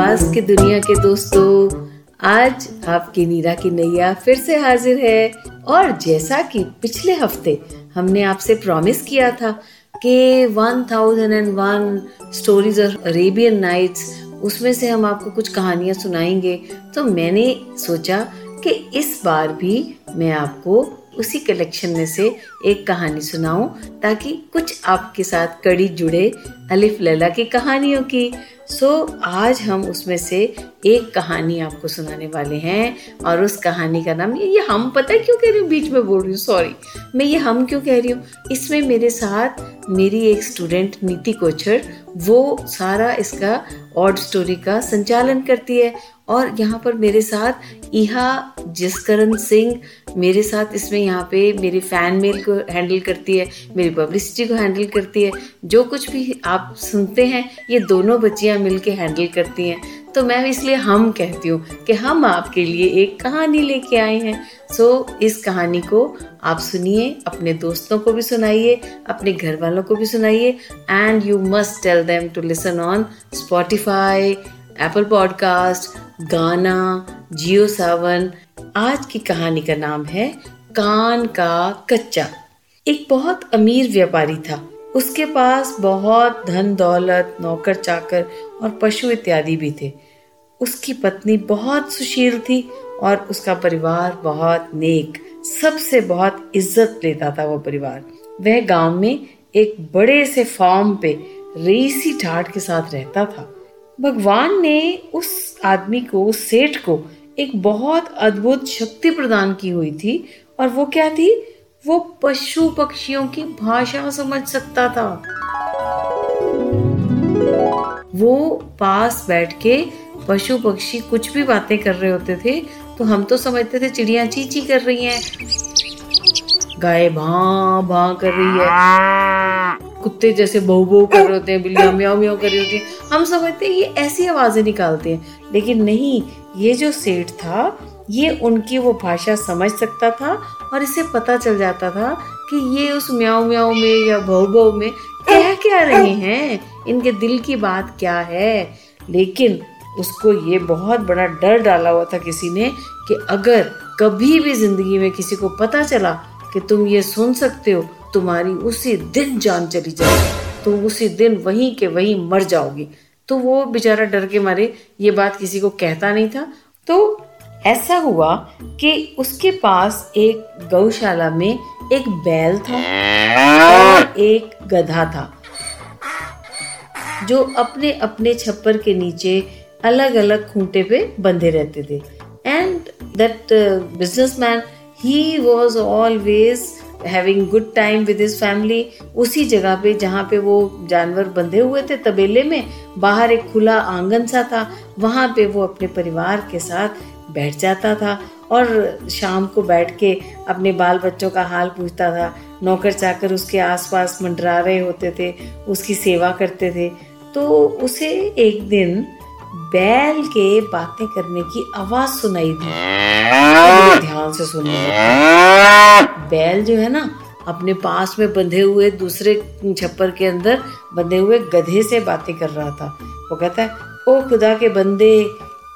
आवाज़ की दुनिया के दोस्तों, आज आपकी नीरा की नैया फिर से हाजिर है। और जैसा कि पिछले हफ़्ते हमने आपसे प्रॉमिस किया था कि 1001 स्टोरीज ऑफ़ अरेबियन नाइट्स उसमें से हम आपको कुछ कहानियाँ सुनाएँगे। तो मैंने सोचा कि इस बार भी मैं आपको उसी कलेक्शन में से एक कहानी सुनाऊं ताकि कुछ आपके साथ कड़ी जुड़े अलिफ लैला की कहानियों की। सो आज हम उसमें से एक कहानी आपको सुनाने वाले हैं और उस कहानी का नाम ये, हम पता क्यों कह रही हूँ? बीच में बोल रही हूँ सॉरी मैं ये हम क्यों कह रही हूँ? इसमें मेरे साथ मेरी एक स्टूडेंट नीति कोचर वो सारा इसका ऑड स्टोरी का संचालन करती है और यहाँ पर मेरे साथ इहा जसकरण सिंह मेरे साथ इसमें यहाँ पे मेरी फ़ैन मेल को हैंडल करती है, मेरी पब्लिसिटी को हैंडल करती है। जो कुछ भी आप सुनते हैं, ये दोनों बच्चियाँ मिलके हैंडल करती हैं। तो मैं इसलिए हम कहती हूँ कि हम आपके लिए एक कहानी लेके आए हैं। सो इस कहानी को आप सुनिए, अपने दोस्तों को भी सुनाइए, अपने घर वालों को भी सुनाइए। And you must tell them to listen on Spotify Apple podcast Gaana Jio Saavn आज की कहानी का नाम है कान का कच्चा। एक बहुत अमीर व्यापारी था। उसके पास बहुत धन, दौलत, नौकर, चाकर और पशु इत्यादि भी थे। उसकी पत्नी बहुत सुशील थी और उसका परिवार बहुत नेक। सबसे बहुत इज़्ज़त लेता था वो परिवार। वह गाँव में एक बड़े से फार्म पे रेसी ठाट के साथ रहता था। भगवान ने उस आदमी को सेठ को एक बहुत अद्भुत शक्ति प्रदान की हुई थी और वो क्या थी? वो पशु पक्षियों की भाषा समझ सकता था। वो पास बैठ के पशु पक्षी कुछ भी बातें कर रहे होते थे तो हम तो समझते थे चिड़िया चीची कर रही हैं। गाय भां भां कर रही है। कुत्ते जैसे बहु बहु कर रहे होते हैं बिल्लियाँ म्याओ म्याओ कर रही होती हैं। हम समझते हैं ये ऐसी आवाज़ें निकालते हैं लेकिन नहीं ये जो सेठ था ये उनकी वो भाषा समझ सकता था और इसे पता चल जाता था कि ये उस म्याओ म्याओ में या भव भव में कह क्या रहे हैं इनके दिल की बात क्या है। लेकिन उसको ये बहुत बड़ा डर डाला हुआ था किसी ने कि अगर कभी भी ज़िंदगी में किसी को पता चला कि तुम ये सुन सकते हो, तुम्हारी उसी दिन जान चली जाएगी। तुम उसी दिन वहीं के वहीं मर जाओगी। तो वो बेचारा डर के मारे ये बात किसी को कहता नहीं था। तो ऐसा हुआ कि उसके पास एक गौशाला में एक बैल था और एक गधा था, जो अपने अपने छप्पर के नीचे अलग अलग खूंटे पे बंधे रहते थे। And that businessman he was always having good time with his family उसी जगह पे जहाँ पे वो जानवर बंधे हुए थे, तबेले में, बाहर एक खुला आँगन सा था। वहाँ पे वो अपने परिवार के साथ बैठ जाता था और शाम को बैठ के अपने बाल बच्चों का हाल पूछता था। नौकर चाकर उसके आसपास मंडरा रहे होते थे, उसकी सेवा करते थे। तो उसे एक दिन बैल के बातें करने की आवाज़ सुनाई दी। ध्यान से सुनिए। बैल जो है ना, अपने पास में बंधे हुए दूसरे छप्पर के अंदर बंधे हुए गधे से बातें कर रहा था। वो कहता है, ओ खुदा के बंदे,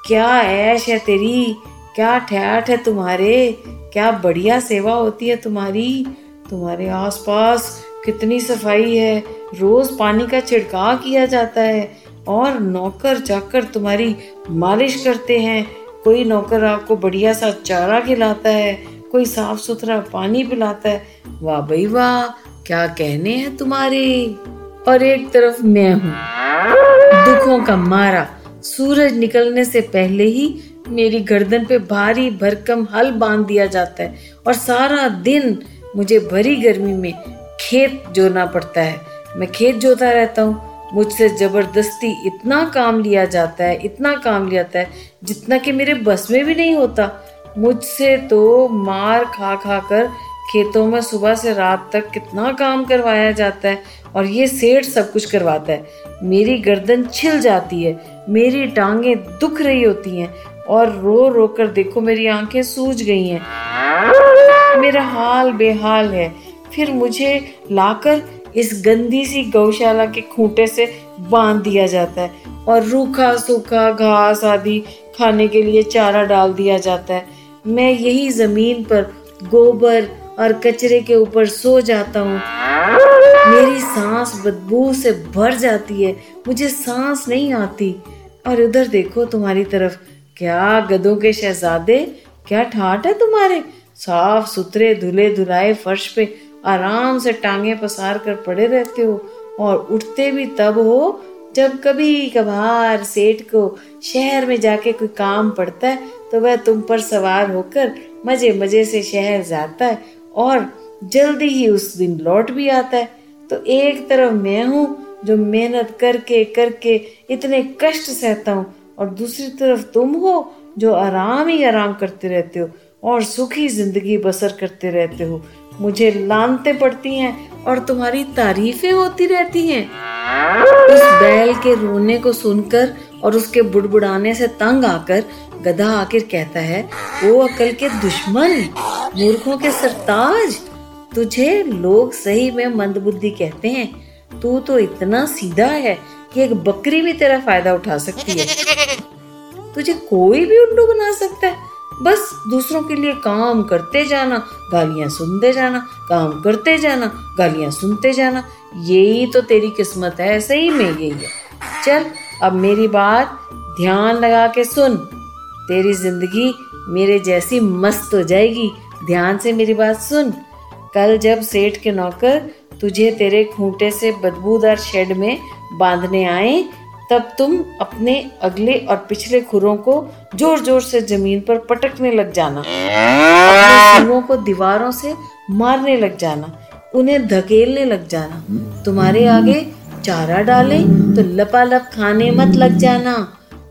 क्या ऐश है तेरी? क्या ठहठ है तुम्हारे? क्या बढ़िया सेवा होती है तुम्हारी? तुम्हारे आसपास कितनी सफ़ाई है? रोज पानी का छिड़काव किया जाता है। और नौकर जाकर तुम्हारी मालिश करते हैं। कोई नौकर आपको बढ़िया सा चारा खिलाता है, कोई साफ़ सुथरा पानी पिलाता है। वाह भाई वाह, क्या कहने हैं तुम्हारे? और एक तरफ़ मैं हूँ। दुखों का मारा, सूरज निकलने से पहले ही मेरी गर्दन पे भारी भरकम हल बाँध दिया जाता है और सारा दिन मुझे भरी गर्मी में खेत जोना पड़ता है। मैं खेत जोता रहता हूँ। मुझसे ज़बरदस्ती इतना काम लिया जाता है, इतना काम लिया जाता है, जितना कि मेरे बस में भी नहीं होता। मुझसे तो मार खा खा कर खेतों में सुबह से रात तक कितना काम करवाया जाता है और ये सेठ सब कुछ करवाता है। मेरी गर्दन छिल जाती है, मेरी टांगे दुख रही होती हैं और रो रो कर देखो मेरी आँखें सूज गई हैं। मेरा हाल बेहाल है। फिर मुझे लाकर इस गंदी सी गौशाला के खूंटे से बाँध दिया जाता है और रूखा सूखा घास आदि खाने के लिए चारा डाल दिया जाता है। मैं यही ज़मीन पर गोबर और कचरे के ऊपर सो जाता हूँ। मेरी सांस बदबू से भर जाती है। मुझे सांस नहीं आती। और उधर देखो तुम्हारी तरफ़, क्या गधों के शहजादे, क्या ठाट है तुम्हारे? साफ़ सुथरे धुले धुलाए फर्श पे आराम से टांगे पसार कर पड़े रहते हो और उठते भी तब हो जब कभी कभार सेठ को शहर में जाके कोई काम पड़ता है तो वह तुम पर सवार होकर मज़े मज़े से शहर जाता है और जल्दी ही उस दिन लौट भी आता है। तो एक तरफ़ मैं हूँ जो मेहनत करके करके इतने कष्ट सहता हूँ और दूसरी तरफ़ तुम हो जो आराम ही आराम करते रहते हो और सुखी ज़िंदगी बसर करते रहते हो। मुझे लानते पड़ती हैं और तुम्हारी तारीफें होती रहती हैं। उस बैल के रोने को सुनकर और उसके बुड़बुड़ाने से तंग आकर गधा आखिर कहता है वो अकल के दुश्मन, मूर्खों के सरताज, तुझे लोग सही में मंदबुद्धि कहते हैं। तू तो इतना सीधा है कि एक बकरी भी तेरा फ़ायदा उठा सकती है। तुझे कोई भी उल्लू बना सकता है। बस दूसरों के लिए काम करते जाना, गालियाँ सुनते जाना, काम करते जाना, गालियाँ सुनते जाना, यही तो तेरी किस्मत है, सही में यही है। चल, अब मेरी बात ध्यान लगा के सुन। तेरी ज़िंदगी मेरे जैसी मस्त हो जाएगी। ध्यान से मेरी बात सुन। कल जब सेठ के नौकर तुझे तेरे खूंटे से बदबूदार शेड में बांधने आए तब तुम अपने अगले और पिछले खुरों को ज़ोर ज़ोर से ज़मीन पर पटकने लग जाना। अपने को दीवारों से मारने लग जाना, उन्हें धकेलने लग जाना। तुम्हारे आगे चारा डाले तो लपालप खाने मत लग जाना।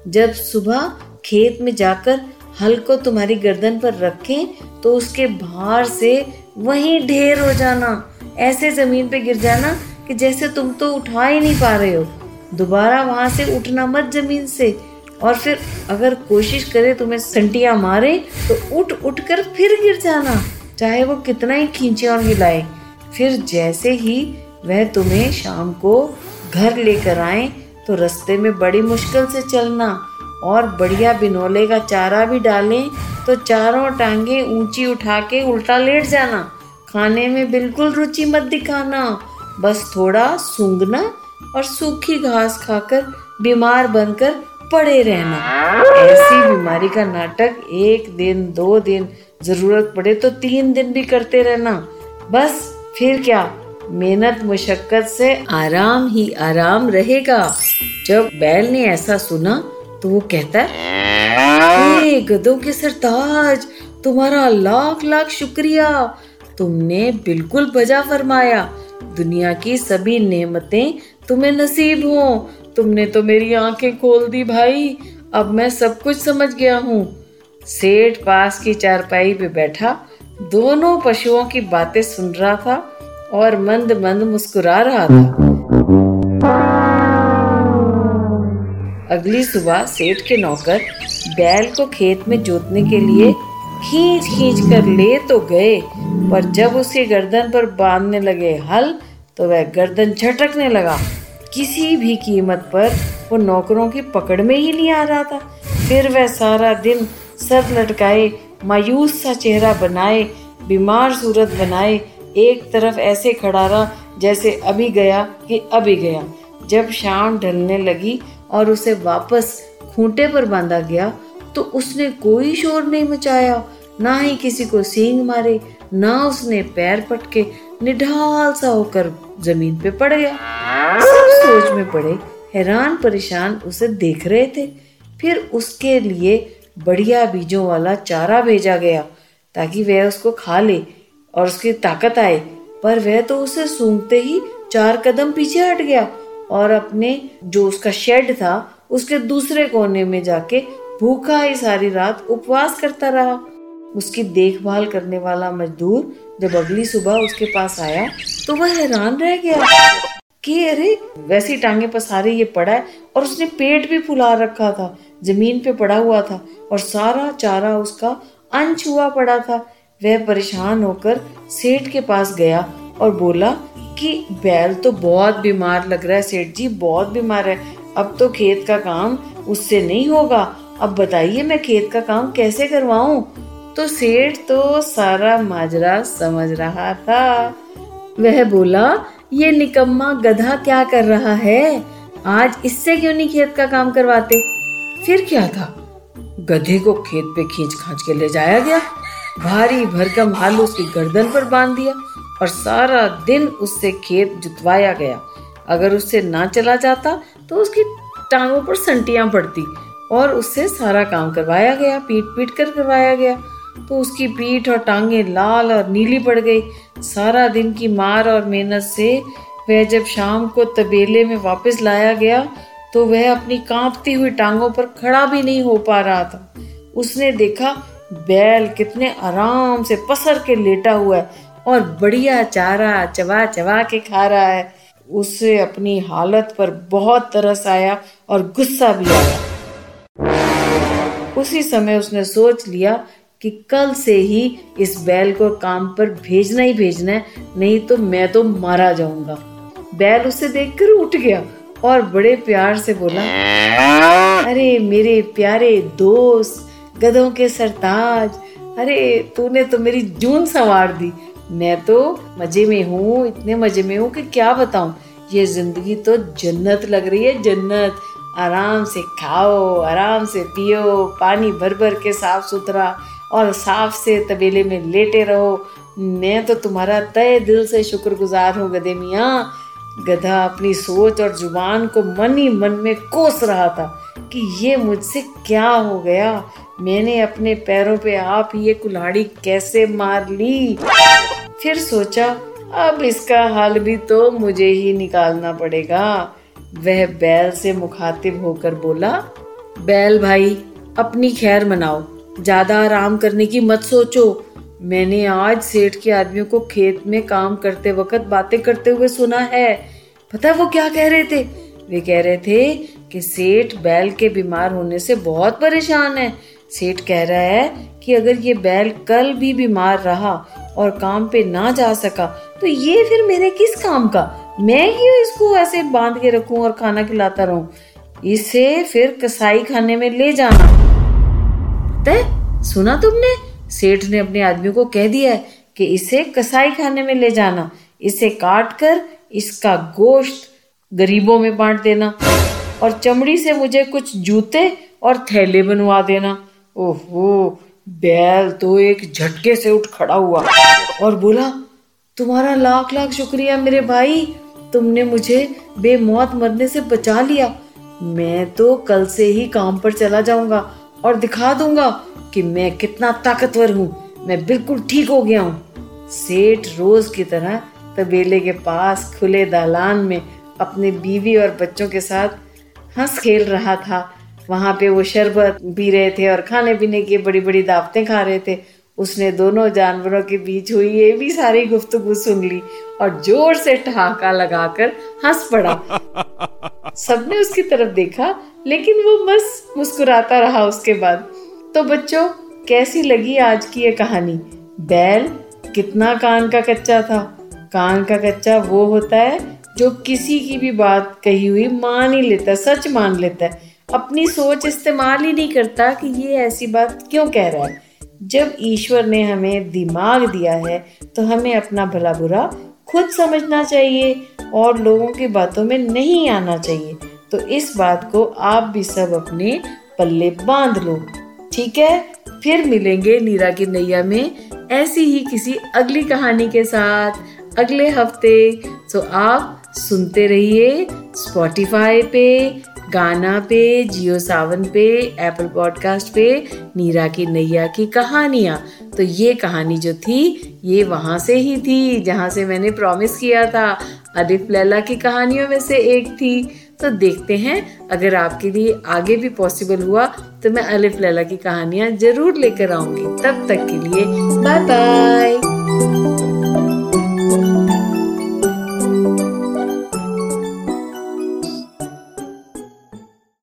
जब सुबह खेत में जाकर हल को तुम्हारी गर्दन पर रखें तो उसके भार से वहीं ढेर हो जाना। ऐसे ज़मीन पे गिर जाना कि जैसे तुम तो उठा ही नहीं पा रहे हो। दोबारा वहाँ से उठना मत ज़मीन से। और फिर अगर कोशिश करे तुम्हें संटिया मारे तो उठ उठ कर फिर गिर जाना। चाहे वो कितना ही खींचे और हिलाए। फिर जैसे ही वह तुम्हें शाम को घर लेकर आए तो रास्ते में बड़ी मुश्किल से चलना और बढ़िया बिनोले का चारा भी डालें तो चारों टांगे ऊँची उठा के उल्टा लेट जाना। खाने में बिल्कुल रुचि मत दिखाना। बस थोड़ा सूंघना और सूखी घास खाकर बीमार बनकर पड़े रहना। ऐसी बीमारी का नाटक एक दिन, दो दिन ज़रूरत पड़े तो तीन दिन भी करते रहना। बस फिर क्या? मेहनत मुशक्कत से आराम ही आराम रहेगा। जब बैल ने ऐसा सुना तो वो कहता है गधों के सरताज, तुम्हारा लाख लाख शुक्रिया। तुमने बिल्कुल बजा फरमाया। दुनिया की सभी नेमतें तुम्हें नसीब हो। तुमने तो मेरी आँखें खोल दी भाई। अब मैं सब कुछ समझ गया हूँ। सेठ पास की चारपाई पे बैठा, दोनों पशुओं की बातें सुन रहा था और मंद मंद मुस्कुरा रहा था। अगली सुबह सेठ के नौकर बैल को खेत में जोतने के लिए खींच खींच कर ले तो गए, पर जब उसके गर्दन पर बांधने लगे हल तो वह गर्दन झटकने लगा। किसी भी कीमत पर वो नौकरों की पकड़ में ही नहीं आ रहा था। फिर वह सारा दिन सर लटकाए, मायूस सा चेहरा बनाए, बीमार सूरत बनाए, एक तरफ़ ऐसे खड़ा रहा जैसे अभी गया कि अभी गया। जब शाम ढलने लगी और उसे वापस खूंटे पर बांधा गया तो उसने कोई शोर नहीं मचाया। ना ही किसी को सींग मारे, ना उसने पैर पटके निढाल सा होकर ज़मीन पे पड़। गया सब सोच में पड़े, हैरान परेशान उसे देख रहे थे। फिर उसके लिए बढ़िया बीजों वाला चारा भेजा गया, ताकि वह उसको खा ले और उसकी ताकत आए। पर वह तो उसे सूंघते ही चार कदम पीछे हट गया और अपने जो उसका शेड था, उसके दूसरे कोने में जाके भूखा ही सारी रात उपवास करता रहा। उसकी देखभाल करने वाला मजदूर जब अगली सुबह उसके पास आया तो वह हैरान रह गया कि अरे, वैसी टांगे पसारे ये पड़ा है और उसने पेट भी फुला रखा था, ज़मीन पे पड़ा हुआ था और सारा चारा उसका अंश हुआ पड़ा था। वह परेशान होकर सेठ के पास गया और बोला कि, बैल तो बहुत बीमार लग रहा है सेठ जी, बहुत बीमार है। अब तो खेत का काम उससे नहीं होगा। अब बताइए मैं खेत का काम कैसे करवाऊं? तो सेठ तो सारा माजरा समझ रहा था। वह बोला, ये निकम्मा गधा क्या कर रहा है? आज इससे क्यों नहीं खेत का काम करवाते? फिर क्या था? गधे को खेत पे खींच खांच के ले जाया गया। भारी भरकम हाल उसकी गर्दन पर बाँध दिया और सारा दिन उससे खेत जुतवाया गया। अगर उससे ना चला जाता तो उसकी टांगों पर संटियाँ पड़ती और उससे सारा काम करवाया गया पीट पीट कर करवाया गया। तो उसकी पीठ और टांगे लाल और नीली पड़ गई। सारा दिन की मार और मेहनत से वह जब शाम को तबेले में वापस लाया गया तो वह अपनी कांपती हुई टांगों पर खड़ा भी नहीं हो पा रहा था। उसने देखा, बैल कितने आराम से पसर के लेटा हुआ है और बढ़िया चारा चबा चबा के खा रहा है। उसे अपनी हालत पर बहुत तरस आया और गुस्सा भी आया। उसी समय उसने सोच लिया कि कल से ही इस बैल को काम पर भेजना ही भेजना है, नहीं तो मैं तो मारा जाऊँगा। बैल उसे देखकर उठ गया और बड़े प्यार से बोला, अरे मेरे प्यारे दोस्त, गधों के सरताज, अरे तूने तो मेरी जून संवार दी। मैं तो मज़े में हूँ, इतने मज़े में हूँ कि क्या बताऊँ? ये ज़िंदगी तो जन्नत लग रही है, जन्नत। आराम से खाओ, आराम से पियो, पानी भर भर के साफ़ सुथरा और साफ़ से तबेले में लेटे रहो। मैं तो तुम्हारा तय दिल से शुक्रगुजार हूँ, गधे मियाँ। गधा अपनी सोच और ज़ुबान को मन ही मन में कोस रहा था कि ये मुझसे क्या हो गया? मैंने अपने पैरों पे आप ये कुल्हाड़ी कैसे मार ली? फिर सोचा, अब इसका हाल भी तो मुझे ही निकालना पड़ेगा। वह बैल से मुखातिब होकर बोला, बैल भाई, अपनी खैर मनाओ। ज़्यादा आराम करने की मत सोचो। मैंने आज सेठ के आदमियों को खेत में काम करते वक्त बातें करते हुए सुना है। पता है वो क्या कह रहे थे? वे कह रहे थे कि सेठ बैल के बीमार होने से बहुत परेशान है। सेठ कह रहा है कि अगर ये बैल कल भी बीमार रहा और काम पे ना जा सका तो ये फिर मेरे किस काम का? मैं ही इसको ऐसे बाँध के रखूँ और खाना खिलाता रहूँ। इसे फिर कसाई खाने में ले जाना। तय सुना तुमने? सेठ ने अपने आदमी को कह दिया है कि इसे कसाई खाने में ले जाना। इसे काट कर इसका गोश्त गरीबों में बांट देना और चमड़ी से मुझे कुछ जूते और थैले बनवा देना। ओहो, बैल तो एक झटके से उठ खड़ा हुआ और बोला, तुम्हारा लाख लाख शुक्रिया मेरे भाई, तुमने मुझे बेमौत मरने से बचा लिया। मैं तो कल से ही काम पर चला जाऊँगा। और दिखा दूँगा कि मैं कितना ताकतवर हूँ। मैं बिल्कुल ठीक हो गया हूँ। सेठ रोज की तरह तबेले के पास खुले दालान में अपने बीवी और बच्चों के साथ हंस खेल रहा था। वहाँ पे वो शरबत पी रहे थे और खाने पीने की बड़ी बड़ी दावतें खा रहे थे। उसने दोनों जानवरों के बीच हुई ये भी सारी गुफ्तगु सुन ली और ज़ोर से ठहाका लगाकर हंस पड़ा। सबने उसकी तरफ़ देखा, लेकिन वो बस मुस्कुराता रहा उसके बाद। तो बच्चों, कैसी लगी आज की ये कहानी? बैल कितना कान का कच्चा था। कान का कच्चा वो होता है जो किसी की भी बात कही हुई मान ही लेता सच मान लेता है। अपनी सोच इस्तेमाल ही नहीं करता कि ये ऐसी बात क्यों कह रहा है। जब ईश्वर ने हमें दिमाग दिया है तो हमें अपना भला बुरा खुद समझना चाहिए और लोगों की बातों में नहीं आना चाहिए। तो इस बात को आप भी सब अपने पल्ले बाँध लो। ठीक है? फिर मिलेंगे नीरा की नैया में ऐसी ही किसी अगली कहानी के साथ अगले हफ़्ते। तो आप सुनते रहिए स्पॉटिफाई पे गाना पे, जियो सावन पे एप्पल पॉडकास्ट पे, नीरा की नैया की कहानियाँ। तो ये कहानी जो थी, ये वहाँ से ही थी, जहाँ से मैंने प्रॉमिस किया था। अदिप लैला की कहानियों में से एक थी। तो देखते हैं, अगर आपके लिए आगे भी पॉसिबल हुआ तो मैं अलिफ लैला की कहानियाँ ज़रूर लेकर आऊँगी। तब तक के लिए बाय बाय